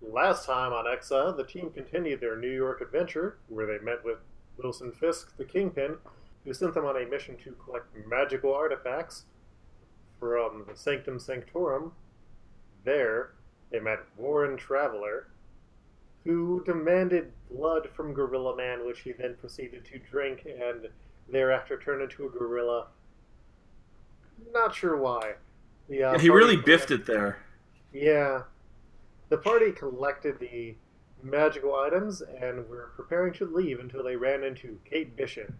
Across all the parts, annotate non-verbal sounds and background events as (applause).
Last time on Exile, the team continued their New York adventure, where they met with Wilson Fisk, the Kingpin, who sent them on a mission to collect magical artifacts from the Sanctum Sanctorum. There, they met Warren Traveler, who demanded blood from Gorilla Man, which he then proceeded to drink and thereafter turned into a gorilla. Not sure why. The, uh, he really biffed it there. Yeah. The party collected the magical items and were preparing to leave until they ran into Kate Bishop.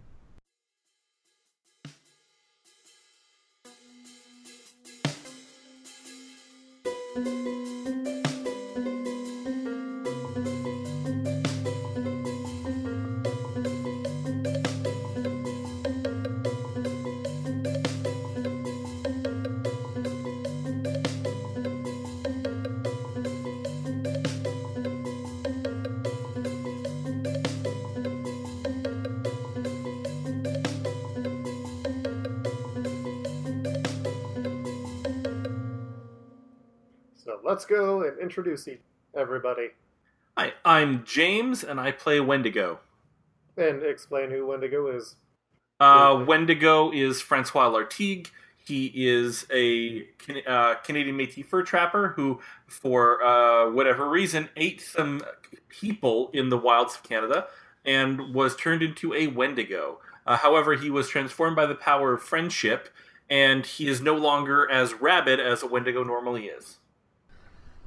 Let's go and introduce everybody Hi, I'm James, and I play Wendigo. and explain who Wendigo is. Uh, Wendigo is Francois Lartigue. He is a uh, Canadian Métis fur trapper who, for uh, whatever reason, ate some people in the wilds of Canada and was turned into a Wendigo. Uh, however, he was transformed by the power of friendship, and he is no longer as rabid as a Wendigo normally is.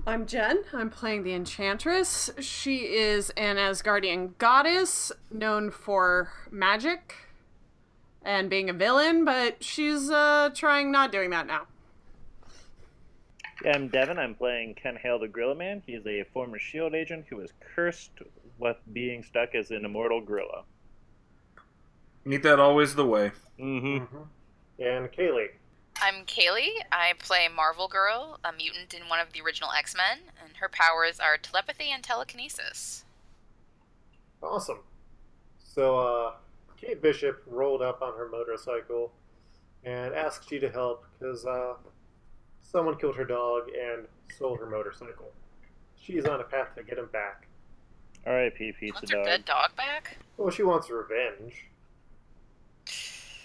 I'm Jen. I'm playing the Enchantress. She is an Asgardian goddess known for magic and being a villain, but she's uh, trying not doing that now. Yeah, I'm Devin. I'm playing Ken Hale the Gorilla Man. He's a former SHIELD agent who is cursed with being stuck as an immortal gorilla. Ain't that always the way? Mm-hmm. And Kaylee. I'm Kaylee. I play Marvel Girl, a mutant in one of the original X Men, and her powers are telepathy and telekinesis. Awesome. So, uh, Kate Bishop rolled up on her motorcycle and asked you to help because uh, someone killed her dog and stole her motorcycle. She's on a path to get him back. R.I.P. Pizza Wants her Dog. dead dog back? Well, she wants revenge.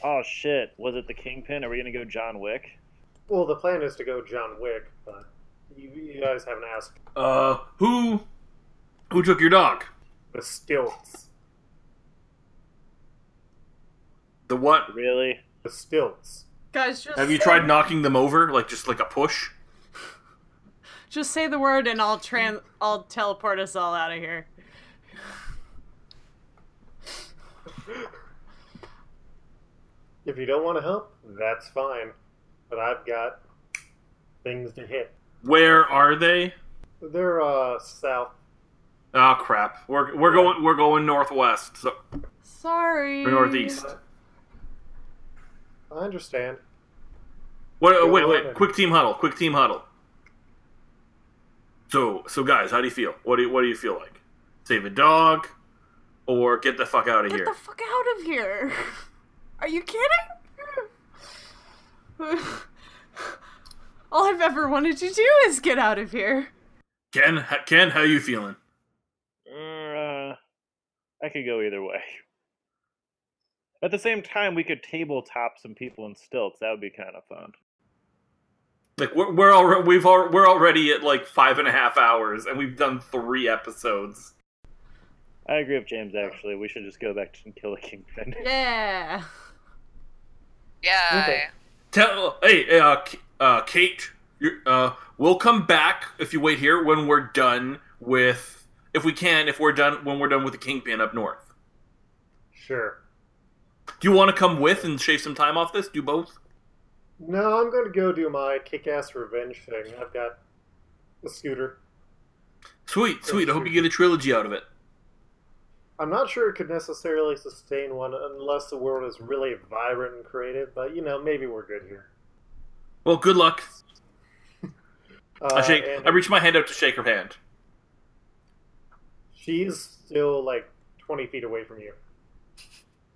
Oh shit! Was it the Kingpin? Are we gonna go John Wick? Well, the plan is to go John Wick, but you, you guys haven't asked Uh, who, who took your dog? the stilts. The what? Really? The stilts. Guys, just Have you say- tried knocking them over, like just like a push? Just say the word, and I'll trans, I'll teleport us all out of here. If you don't want to help, that's fine. But I've got things to hit. Where are they? They're uh south. Oh crap! We're we're going we're going northwest. So Sorry. or northeast. I understand. Wait, Go wait, wait! then. Quick team huddle! Quick team huddle! So, so guys, how do you feel? What do you, what do you feel like? Save a dog, or get the fuck out of Get here? Get the fuck out of here! (laughs) Are you kidding? All I've ever wanted to do is get out of here. Ken, Ken, how you feeling? Uh, I could go either way. At the same time, we could tabletop some people in stilts. That would be kind of fun. Like we're we're already we've al- we're already at like five and a half hours, and we've done three episodes. I agree with James. Actually, we should just go back to kill the Kingpin. Yeah. Yeah. Okay. Tell hey uh, uh Kate, you're, uh we'll come back if you wait here when we're done with if we can if we're done when we're done with the kingpin up north. Sure. Do you want to come with and shave some time off this? Do both? No, I'm going to go do my kick-ass revenge thing. I've got a scooter. Sweet, sweet. I hope you get a trilogy out of it. I'm not sure it could necessarily sustain one unless the world is really vibrant and creative, but you know, maybe we're good here. Well, good luck. (laughs) Uh, I shake. I reach my hand out to shake her hand. She's still like 20 feet away from you.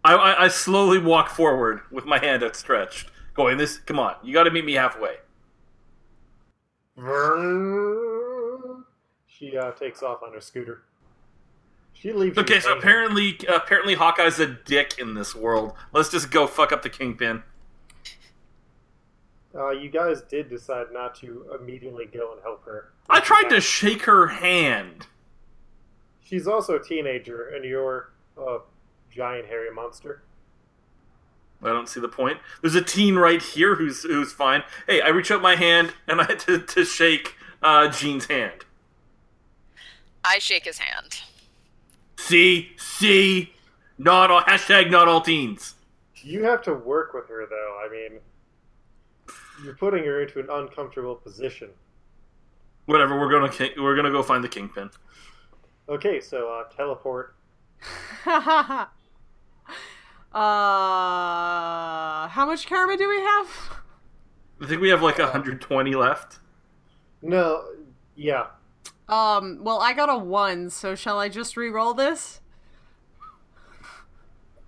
I, I, I slowly walk forward with my hand outstretched, going, "This, come on, you got to meet me halfway." She uh, takes off on her scooter. She leaves. Okay, so hanging. apparently, apparently Hawkeye's a dick in this world. Let's just go fuck up the kingpin. Uh, you guys did decide not to immediately go and help her. I tried to shake her hand. She's also a teenager, and you're a giant hairy monster. I don't see the point. There's a teen right here who's who's fine. Hey, I reach out my hand and I had (laughs) to, to shake uh, Jean's hand. I shake his hand. See, see, not all hashtag not all teens. You have to work with her, though. I mean, you're putting her into an uncomfortable position. Whatever, we're gonna we're gonna go find the kingpin. Okay, so uh, teleport. (laughs) uh, how much karma do we have? I think we have like 120 left. No, yeah. Um, well, I got a one, so shall I just re-roll this?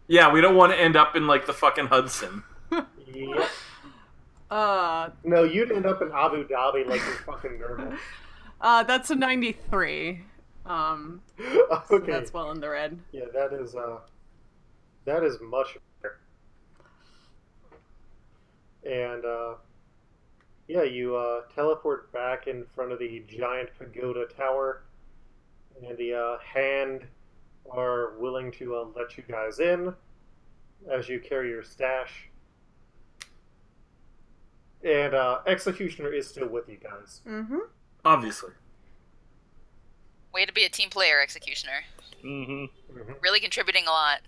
Yeah, we don't want to end up in like the fucking Hudson. Yep. (laughs) Uh, No, you'd end up in Abu Dhabi like you're fucking normal. (laughs) uh, that's a 93. Um, (laughs) so okay. that's well in the red. Yeah, that is uh that is much better. And uh yeah, you uh teleport back in front of the giant pagoda tower and the uh hand are willing to uh, let you guys in as you carry your stash. And uh Executioner is still with you guys. Mm-hmm. Obviously. Way to be a team player, Executioner. Mm-hmm. Really contributing a lot.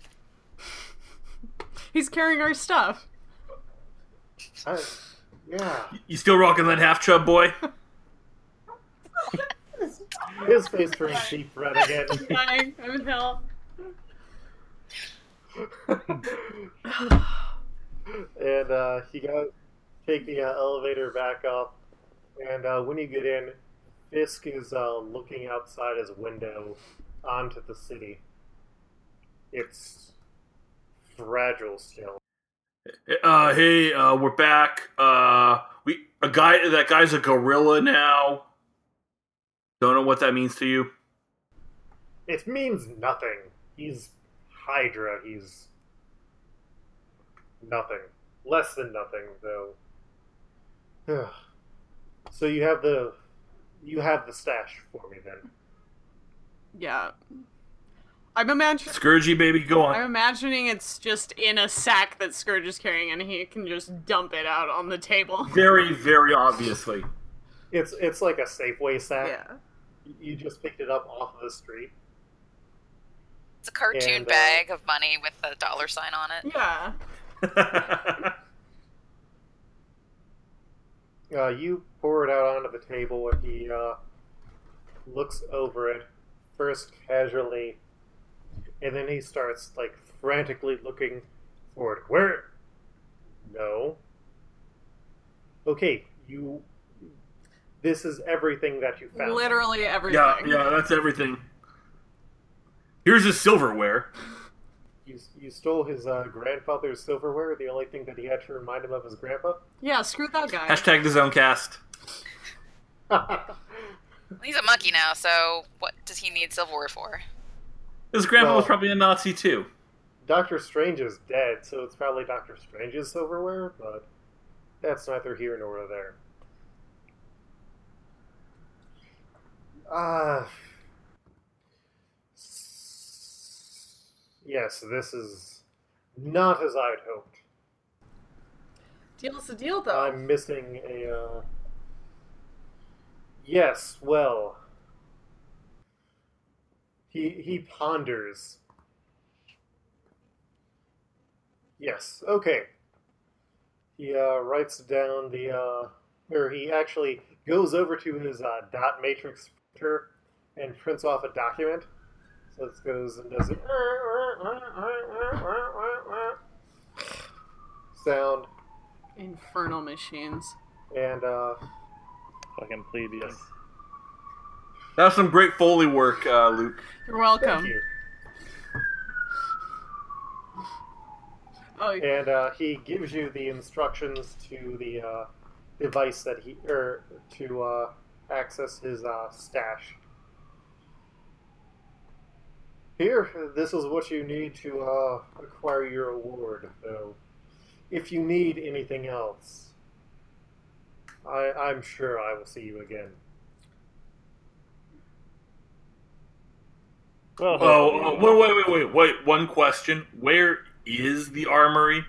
(laughs) He's carrying our stuff. I, yeah. You still rocking that half chub boy? (laughs) His face turned deep red again. (laughs) Dying. I'm in hell. and uh, you guys take the uh, elevator back up, and uh, when you get in, Fisk is uh, looking outside his window onto the city. It's fragile still. Uh, hey, uh, we're back. Uh, we a guy that guy's a gorilla now. Don't know what that means to you. It means nothing. He's Hydra. He's nothing. Less than nothing, though. (sighs) so you have the you have the stash for me then. Yeah. I'm imagining. Scourgy baby, go on. I'm imagining it's just in a sack that Scourge is carrying, and he can just dump it out on the table. (laughs) Very, very obviously. It's it's like a Safeway sack. Yeah. You just picked it up off of the street. It's a cartoon And, uh, bag of money with a dollar sign on it. Yeah. (laughs) Uh, you pour it out onto the table, and he uh, looks over it first casually, and then he starts like frantically looking for it. Where? No. Okay, you. This is everything that you found. Literally everything. yeah, yeah, that's everything. Here's his silverware. You, you stole his uh, grandfather's silverware. The only thing that he had to remind him of his grandpa. Yeah, screw that guy. Hashtag the zone cast. (laughs) (laughs) He's a monkey now, so what does he need silverware for? His grandpa was probably a Nazi too. Doctor Strange is dead, so it's probably Doctor Strange's silverware, but that's neither here nor there. Ah. yes, this is not as I'd hoped. Deal's a deal, though. I'm missing a. Uh... Yes, well. He he ponders. Yes, okay. He uh, writes down the. Uh, or he actually goes over to his uh, dot matrix printer and prints off a document. So it goes and does it. Sound Infernal machines. and uh, Fucking plebeians. That's some great foley work, uh, Luke. You're welcome. thank you. Oh, and uh, he gives you the instructions to the uh, device that he or to uh, access his uh, stash. Here, this is what you need to uh, acquire your award, though. If you need anything else, I, I'm sure I will see you again. Well, Oh, wait, wait, wait, wait, wait. One question: Where is the armory?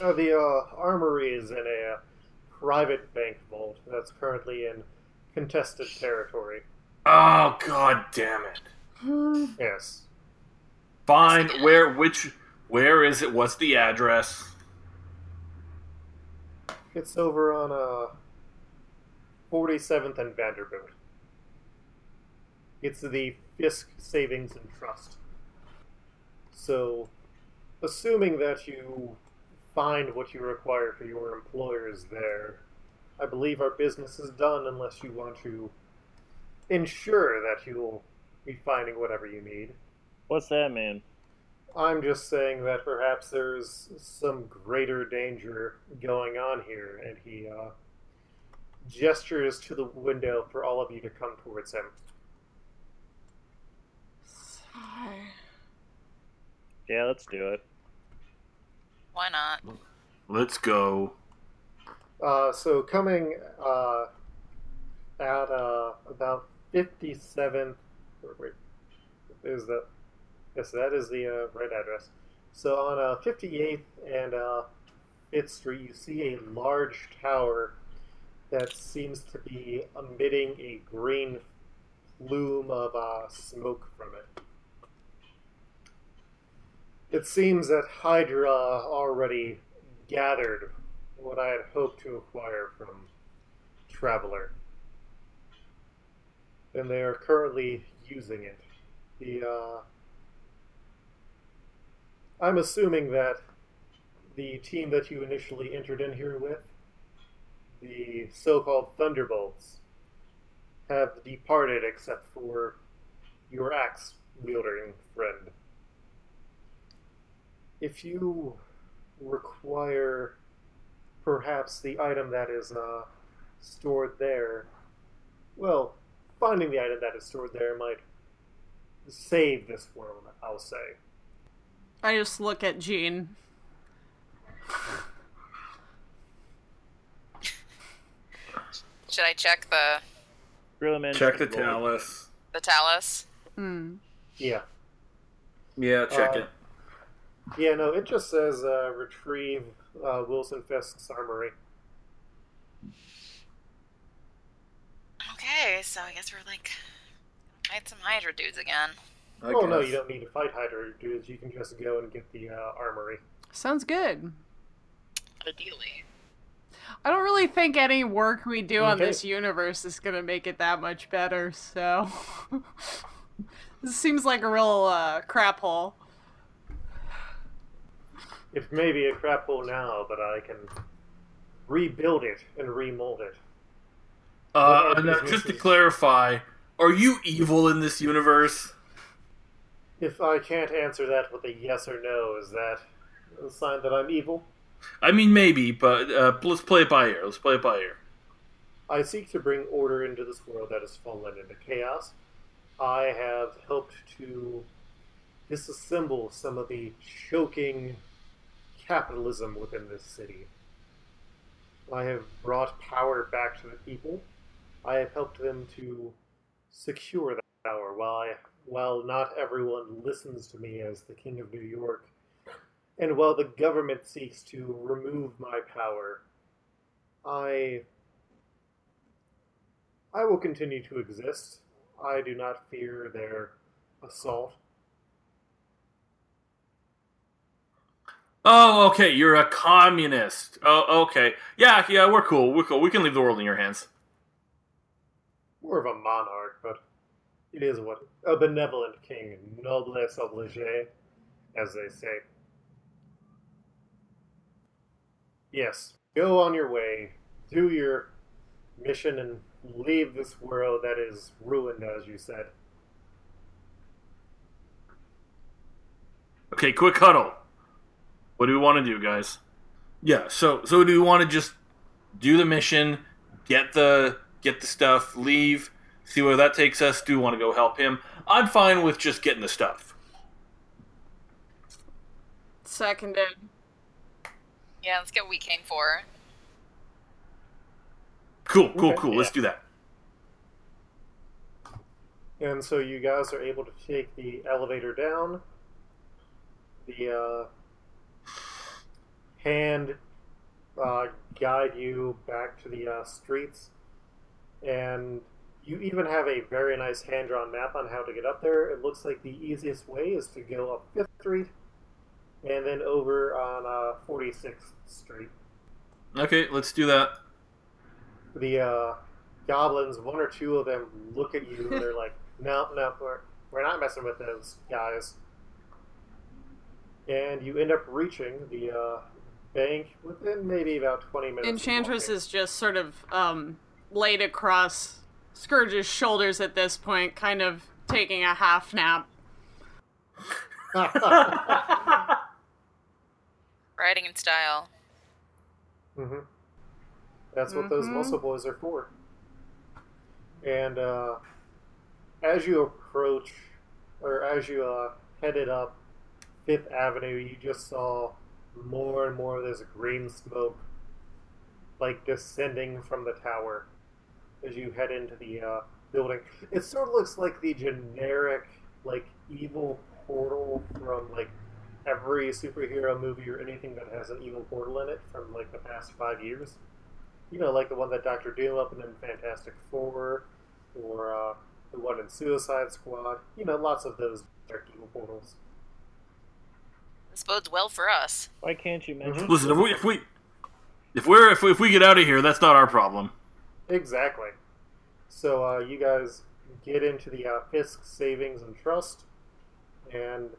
Uh, the uh, armory is in a uh, private bank vault that's currently in contested territory. Oh, god damn it! Yes. Fine. Where? Which? Where is it? What's the address? It's over on uh, 47th and Vanderbilt. It's the Fisk Savings and Trust. So, assuming that you find what you require for your employers there, I believe our business is done unless you want to ensure that you'll be finding whatever you need. What's that mean? I'm just saying that perhaps there's some greater danger going on here, and he uh, gestures to the window for all of you to come towards him. Yeah, let's do it. Why not? Let's go. Uh, so coming uh, at uh, about 57th, or wait, is that? Yes, that is the uh, right address. So on uh, 58th and uh, 5th Street, you see a large tower that seems to be emitting a green plume of uh, smoke from it. It seems that Hydra already gathered what I had hoped to acquire from Traveler. And they are currently using it. The uh, I'm assuming that the team that you initially entered in here with, the so-called Thunderbolts, have departed except for your axe wielding friend. If you require perhaps the item that is uh, stored there, well, finding the item that is stored there might save this world, I'll say. I just look at Jean. Should I check the Grill him in. Check the Tallus. the Tallus? Hmm. Yeah. Yeah, check Uh, it. Yeah, no, it just says uh, retrieve uh, Wilson Fisk's armory. Okay, so I guess we're like fight some Hydra dudes again. I oh, no, you don't need to fight Hydra dudes. You can just go and get the uh, armory. Sounds good. Ideally. I don't really think any work we do on this universe is gonna make it that much better, so (laughs) this seems like a real uh, crap hole. It may be a crap hole now, but I can rebuild it and remold it. Uh, now, just to clarify, are you evil in this universe? If I can't answer that with a yes or no, is that a sign that I'm evil? I mean, maybe, but uh, let's play it by ear. Let's play it by ear. I seek to bring order into this world that has fallen into chaos. I have helped to disassemble some of the choking capitalism within this city. I have brought power back to the people. I have helped them to secure that power. While, I, while not everyone listens to me as the King of New York, and while the government seeks to remove my power, I I will continue to exist. I do not fear their assault. Oh, okay. You're a communist. Oh, okay. Yeah, yeah. We're cool. We're cool. We can leave the world in your hands. More of a monarch, but it is what a benevolent king, noblesse oblige, as they say. Yes, go on your way, do your mission, and leave this world that is ruined, as you said. Okay, quick huddle. What do we want to do, guys? Yeah. So, so do we want to just do the mission, get the get the stuff, leave, see where that takes us. Do we want to go help him? I'm fine with just getting the stuff. Seconded. Yeah, let's get what we came for. Cool, cool, Okay. cool. Let's do that. And so you guys are able to take the elevator down. The uh, hand uh, guide you back to the uh, streets, and you even have a very nice hand-drawn map on how to get up there. It looks like the easiest way is to go up Fifth Street, and then over on uh, 46th Street. Okay, let's do that. the uh, goblins, one or two of them look at you and they're (laughs) like, no, no, we're, we're not messing with those guys. And you end up reaching the uh, bank within maybe about 20 minutes. of Enchantress is just sort of um, laid across Scourge's shoulders at this point, kind of taking a half nap. (laughs) Riding in style. hmm That's what those Mhm. muscle boys are for. And uh, as you approach, or as you uh, headed up Fifth Avenue, you just saw more and more of this green smoke, like descending from the tower as you head into the uh, building. It sort of looks like the generic, like evil portal from like every superhero movie or anything that has an evil portal in it from like the past five years. You know, like the one that Doctor Doom opened in Fantastic Four, or uh, the one in Suicide Squad. You know, lots of those dark evil portals. This bodes well for us. Why can't you mention? Listen, if we if we if we're if we, if we get out of here, that's not our problem. Exactly. So uh, you guys get into the uh, Fisk Savings and Trust, and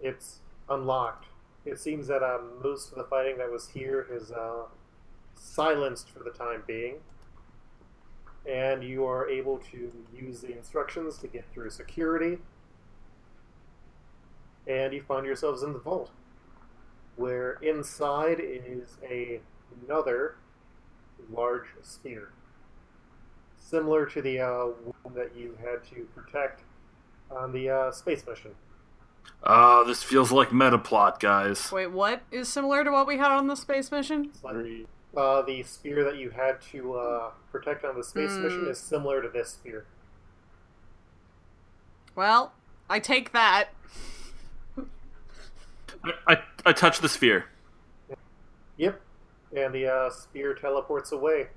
it's unlocked. It seems that uh, most of the fighting that was here is uh, silenced for the time being, and you are able to use the instructions to get through security. And you find yourselves in the vault, where inside is a, another large sphere, similar to the uh, one that you had to protect on the uh, space mission. Uh, this feels like meta plot, guys. Wait, what is similar to what we had on the space mission? It's like, uh, the spear that you had to uh, protect on the space Hmm. mission is similar to this spear. Well, I take that. I, I, I touch the sphere. Yep, and the uh, spear teleports away,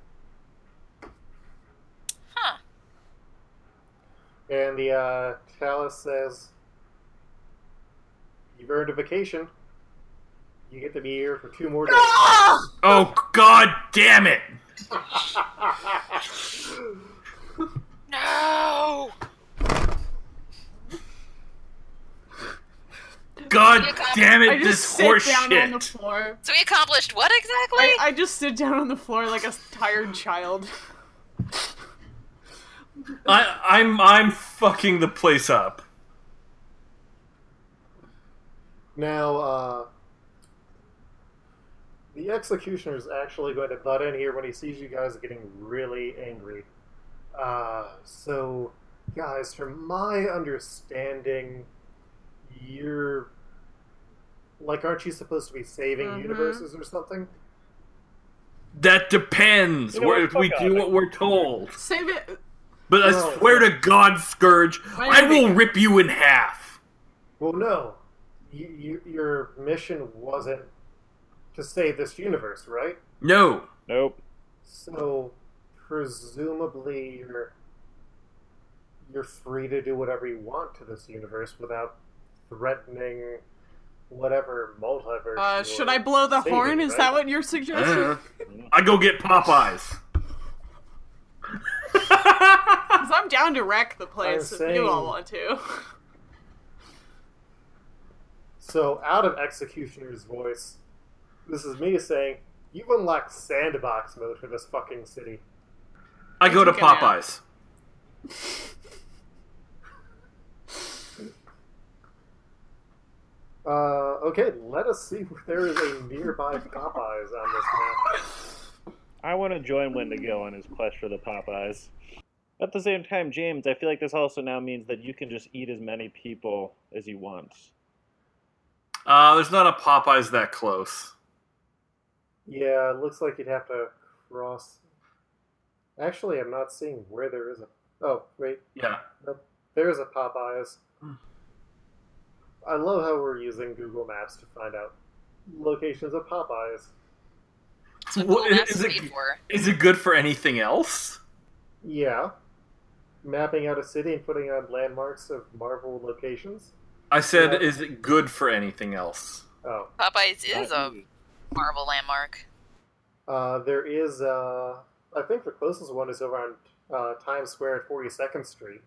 Huh. and the uh, chalice says, "You've earned a vacation. You get to be here for two more days." Oh God damn it! (laughs) No! God damn I it! just This sit horse down on the floor. So we accomplished what exactly? I, I just sit down on the floor like a tired child. I, I'm I'm fucking the place up. Now, uh, the executioner is actually going to butt in here when he sees you guys getting really angry. Uh, so, guys, from my understanding, you're like, aren't you supposed to be saving Mhm. universes or something? That depends. You know We're- we do what we're told. Save it. But I No. swear to God, Scourge, Wait, I wait. will rip you in half. Well, no. You, you, your mission wasn't to save this universe, right? No. Nope. So presumably you're you're free to do whatever you want to this universe without threatening whatever multiverse. Uh, should I blow the saving, horn? Is right? that what you're suggesting? Uh, I go get Popeyes. (laughs) 'Cause I'm down to wreck the place I'm if you all want to. (laughs) So out of Executioner's voice, this is me saying, You've unlocked sandbox mode for this fucking city. I go to Taking a nap. Popeyes. (laughs) Uh, okay, let us see (laughs) if there is a nearby Popeyes on this map. I want to join Wendigo on his quest for the Popeyes. At the same time, James, I feel like this also now means that you can just eat as many people as you want. Uh, there's not a Popeyes that close. Yeah, it looks like you'd have to cross. Actually, I'm not seeing where there is a. Oh, wait. Yeah. There is a Popeyes. I love how we're using Google Maps to find out locations of Popeyes. That's what What- Google Maps is is it- for. Is it good for anything else? Yeah. Mapping out a city and putting on landmarks of Marvel locations. I said, Yeah. is it good for anything else? Oh. Popeyes is a. Marvel landmark. Uh, there is, uh, I think the closest one is over on uh, Times Square at 42nd Street.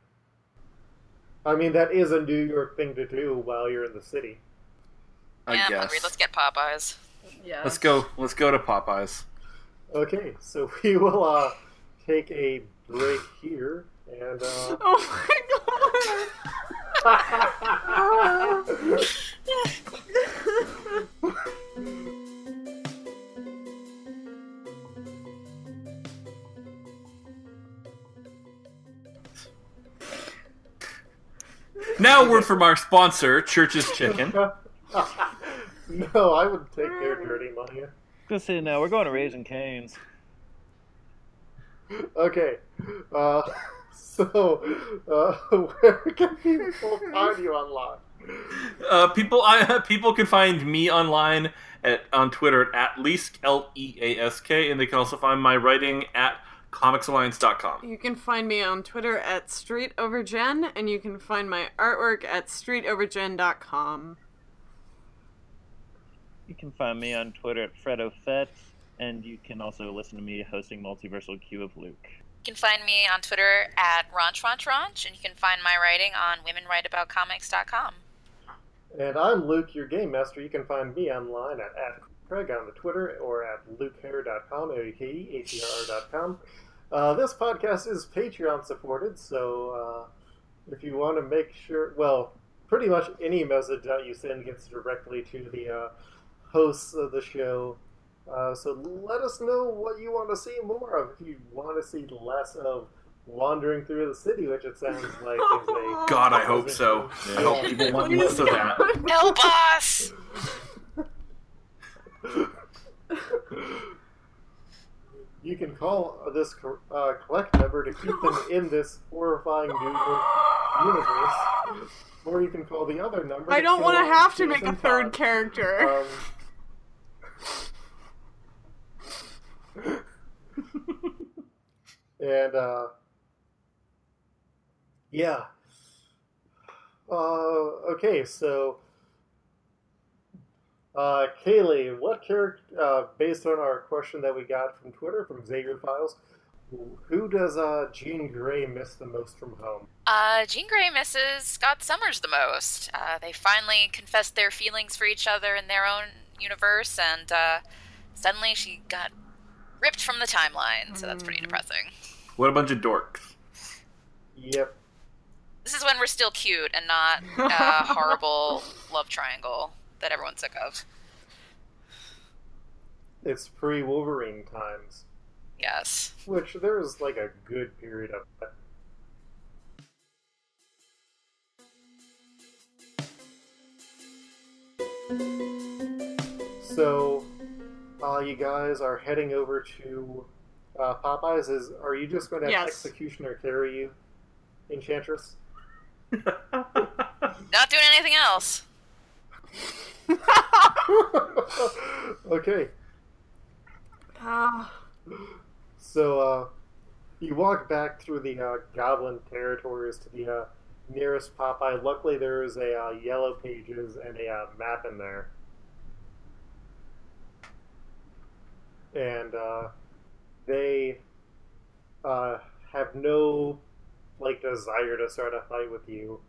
I mean, that is a New York thing to do while you're in the city. I yeah, guess. hungry. Let's get Popeyes. Yeah. Let's go. Let's go to Popeyes. Okay, so (laughs) we will uh, take a break here, and uh, (laughs) Oh my god. (laughs) Now, a word from our sponsor, Church's Chicken. (laughs) no, I would take their dirty money. Just say now we're going to Raising Canes. Okay, uh, (laughs) so uh, (laughs) where can people find you online? Uh, people, I, people can find me online at on Twitter at least L E A S K, and they can also find my writing at comicsalliance.com. You can find me on Twitter at StreetOverGen, and you can find my artwork at StreetOverGen.com. You can find me on Twitter at FredOFett, and you can also listen to me hosting Multiversal Q of Luke. You can find me on Twitter at Ronch Ronch Ronch, and you can find my writing on WomenWriteAboutComics.com. And I'm Luke, your game master. You can find me online at, at Craig on the Twitter or at lukehair.com, A-U-K-E-H-E-R.com. Uh, this podcast is Patreon supported, so uh, if you want to make sure, well, pretty much any message that you send gets directly to the uh, hosts of the show. Uh, so let us know what you want to see more of. If you want to see less of wandering through the city, which it sounds (laughs) like is a God, I hope so. I hope people want less of that. Help us! You can call this uh, collect number to keep them in this horrifying New universe, or you can call the other number. I don't want to have to make a third Todd. character. Um, and uh, yeah. Uh, okay, so uh, Kaylee, what character? Uh, based on our question that we got from Twitter from Xavier Files, who does uh, Jean Grey miss the most from home? Uh, Jean Grey misses Scott Summers the most. Uh, they finally confessed their feelings for each other in their own universe, and uh, suddenly she got ripped from the timeline, so that's pretty Mm. depressing. What a bunch of dorks. Yep. This is when we're still cute and not a (laughs) horrible love triangle that everyone's sick of. It's pre Wolverine times, Yes. which there is like a good period of that. So, uh, you guys are heading over to uh, Popeyes. Is are you just going to have Yes. Executioner carry you, Enchantress? (laughs) Not doing anything else. (laughs) okay, Ah, so uh, you walk back through the uh, Goblin territories to the uh, nearest Popeye. Luckily, there is a uh, yellow pages and a uh, map in there, and uh, they uh, have no like desire to start a fight with you.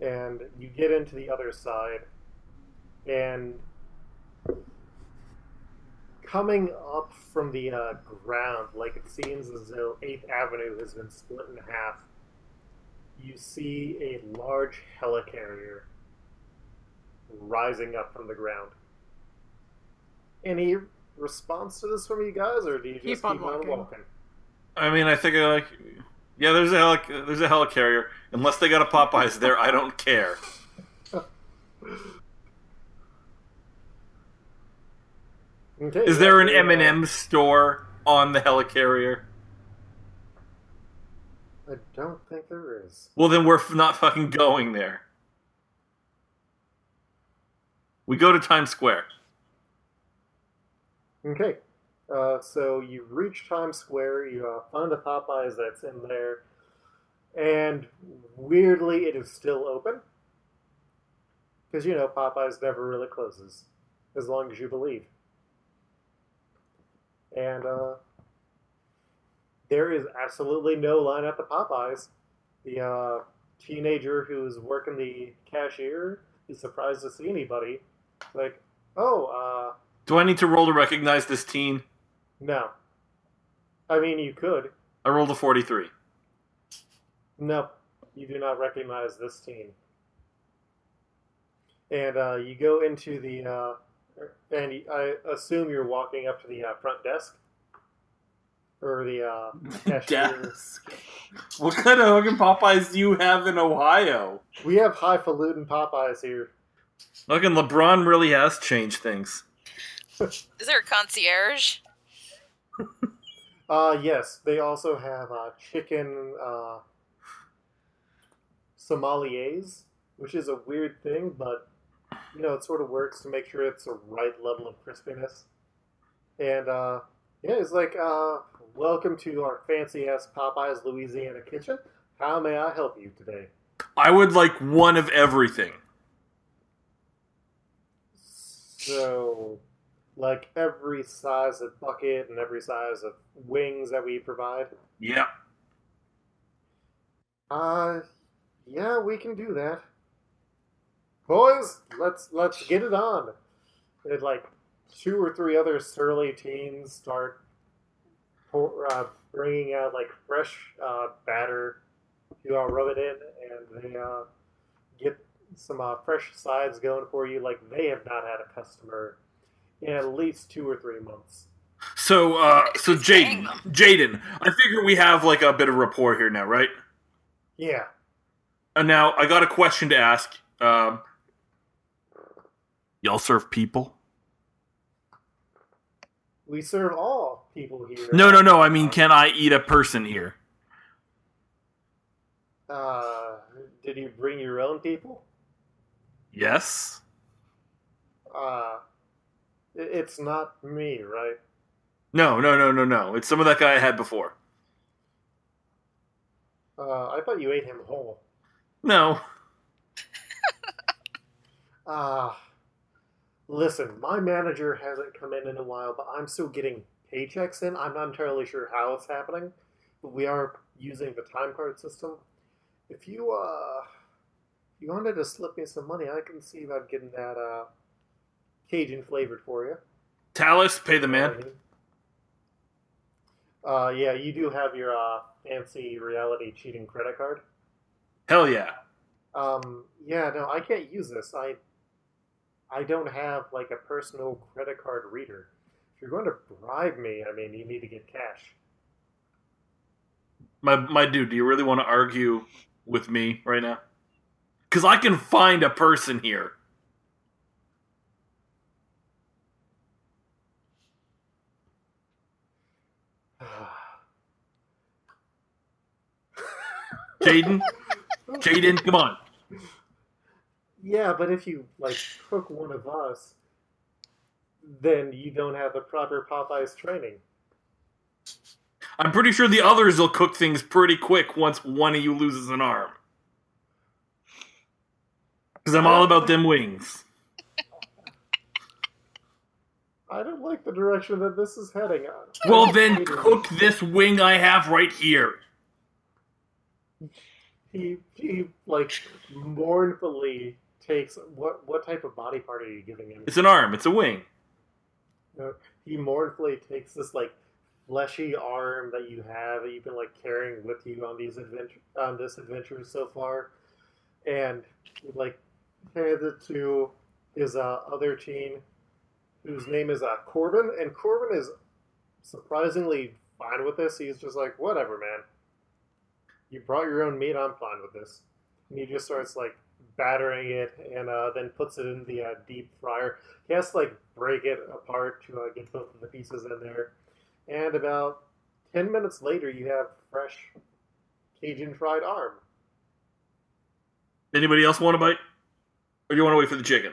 And you get into the other side, and coming up from the uh, ground, like it seems as though Eighth Avenue has been split in half, you see a large helicarrier rising up from the ground. Any response to this from you guys, or do you just Keep keep, on on walking. walking? I mean, I think i like, yeah, there's a heli- there's a helicarrier. Unless they got a Popeyes there, I don't care. Okay, Is there an uh, M&M store on the helicarrier? I don't think there is. Well, then we're f- not fucking going there. We go to Times Square. Okay. Uh, so you reach Times Square, you uh, find the Popeyes that's in there, and weirdly, it is still open. Because, you know, Popeyes never really closes, as long as you believe. And uh, there is absolutely no line at the Popeyes. The uh, teenager who's working the cashier is surprised to see anybody. Like, oh, uh, Do I need to roll to recognize this teen? No. I mean, you could. I rolled a 43. No, you do not recognize this team. And uh, you go into the, uh, and I assume you're walking up to the uh, front desk, or the uh, (laughs) cashier. Desk. What kind of fucking Popeyes do you have in Ohio? We have highfalutin Popeyes here. Fucking LeBron really has changed things. Is there a concierge? Uh, yes, they also have uh, chicken uh, sommeliers, which is a weird thing, but you know it sort of works to make sure it's the right level of crispiness. And uh, yeah, it's like, uh, welcome to our fancy ass Popeyes Louisiana kitchen. How may I help you today? I would like one of everything. So, like every size of bucket and every size of wings that we provide. Yeah. Uh, yeah, we can do that. Boys, let's let's get it on. And like two or three other surly teens start pour, uh, bringing out like fresh uh, batter. You all rub it in, and they uh, get some uh, fresh sides going for you. Like they have not had a customer in at least two or three months. So, uh, so Jaden. Jaden, I figure we have like a bit of rapport here now, right? Yeah, And now I got a question to ask. Um, y'all serve people? we serve all people here. No, no, no. I mean, can I eat a person here? Uh, did you bring your own people? Yes. Uh, i- it's not me, right? No, no, no, no, no. It's some of that guy I had before. Uh, I thought you ate him whole. No. (laughs) Ah, listen, my manager hasn't come in in a while, but I'm still getting paychecks in. I'm not entirely sure how it's happening, but we are using the time card system. If you uh, if you wanted to slip me some money, I can see about getting that uh, Cajun flavored for you. Tallus, pay the man. Uh, yeah, you do have your uh, fancy reality cheating credit card. Hell yeah. Um, yeah, no, I can't use this. I I don't have like a personal credit card reader. If you're going to bribe me, I mean, you need to get cash. My my dude, do you really want to argue with me right now? Cuz I can find a person here. Jaden, Jaden, come on. yeah, but if you like cook one of us, then you don't have the proper Popeyes training. I'm pretty sure the others will cook things pretty quick once one of you loses an arm. Cuz I'm all about them wings. I don't like the direction that this is heading. On. Well then cook this wing I have right here. He he like mournfully takes what what type of body part are you giving him? It's an arm, it's a wing. Uh, he mournfully takes this like fleshy arm that you have that you've been like carrying with you on these adventure on this adventure so far, and like hands it to his uh, other teen, whose name is uh, Corbin, and Corbin is surprisingly fine with this. He's just like, whatever, man. You brought your own meat. I'm fine with this. And he just starts like battering it and uh, then puts it in the uh, deep fryer. He has to like break it apart to uh, get both of the pieces in there. And about 10 minutes later, you have fresh Cajun fried arm. Anybody else want a bite? Or do you want to wait for the chicken?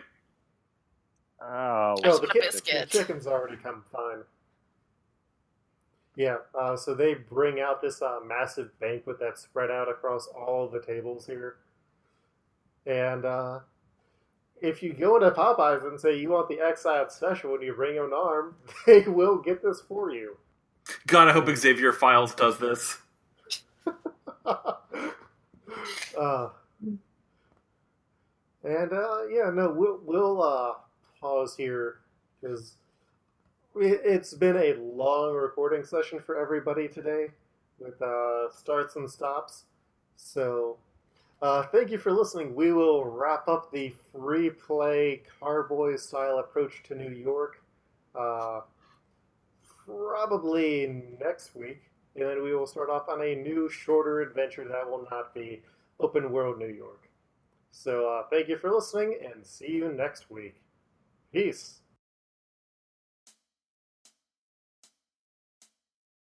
Oh, I just the, want a ki- the chicken's already come fine. Yeah, uh, so they bring out this uh, massive banquet that's spread out across all the tables here. And uh, if you go into Popeyes and say you want the exiled special and you bring an arm, (laughs) they will get this for you. God, I hope Xavier Files does this. (laughs) uh, and uh, yeah, no, we'll we'll uh, pause here because it's been a long recording session for everybody today with uh, starts and stops. So uh, thank you for listening. We will wrap up the free play Carboy style approach to New York uh, probably next week. And then we will start off on a new, shorter adventure that will not be open world New York. So uh, thank you for listening and see you next week. Peace.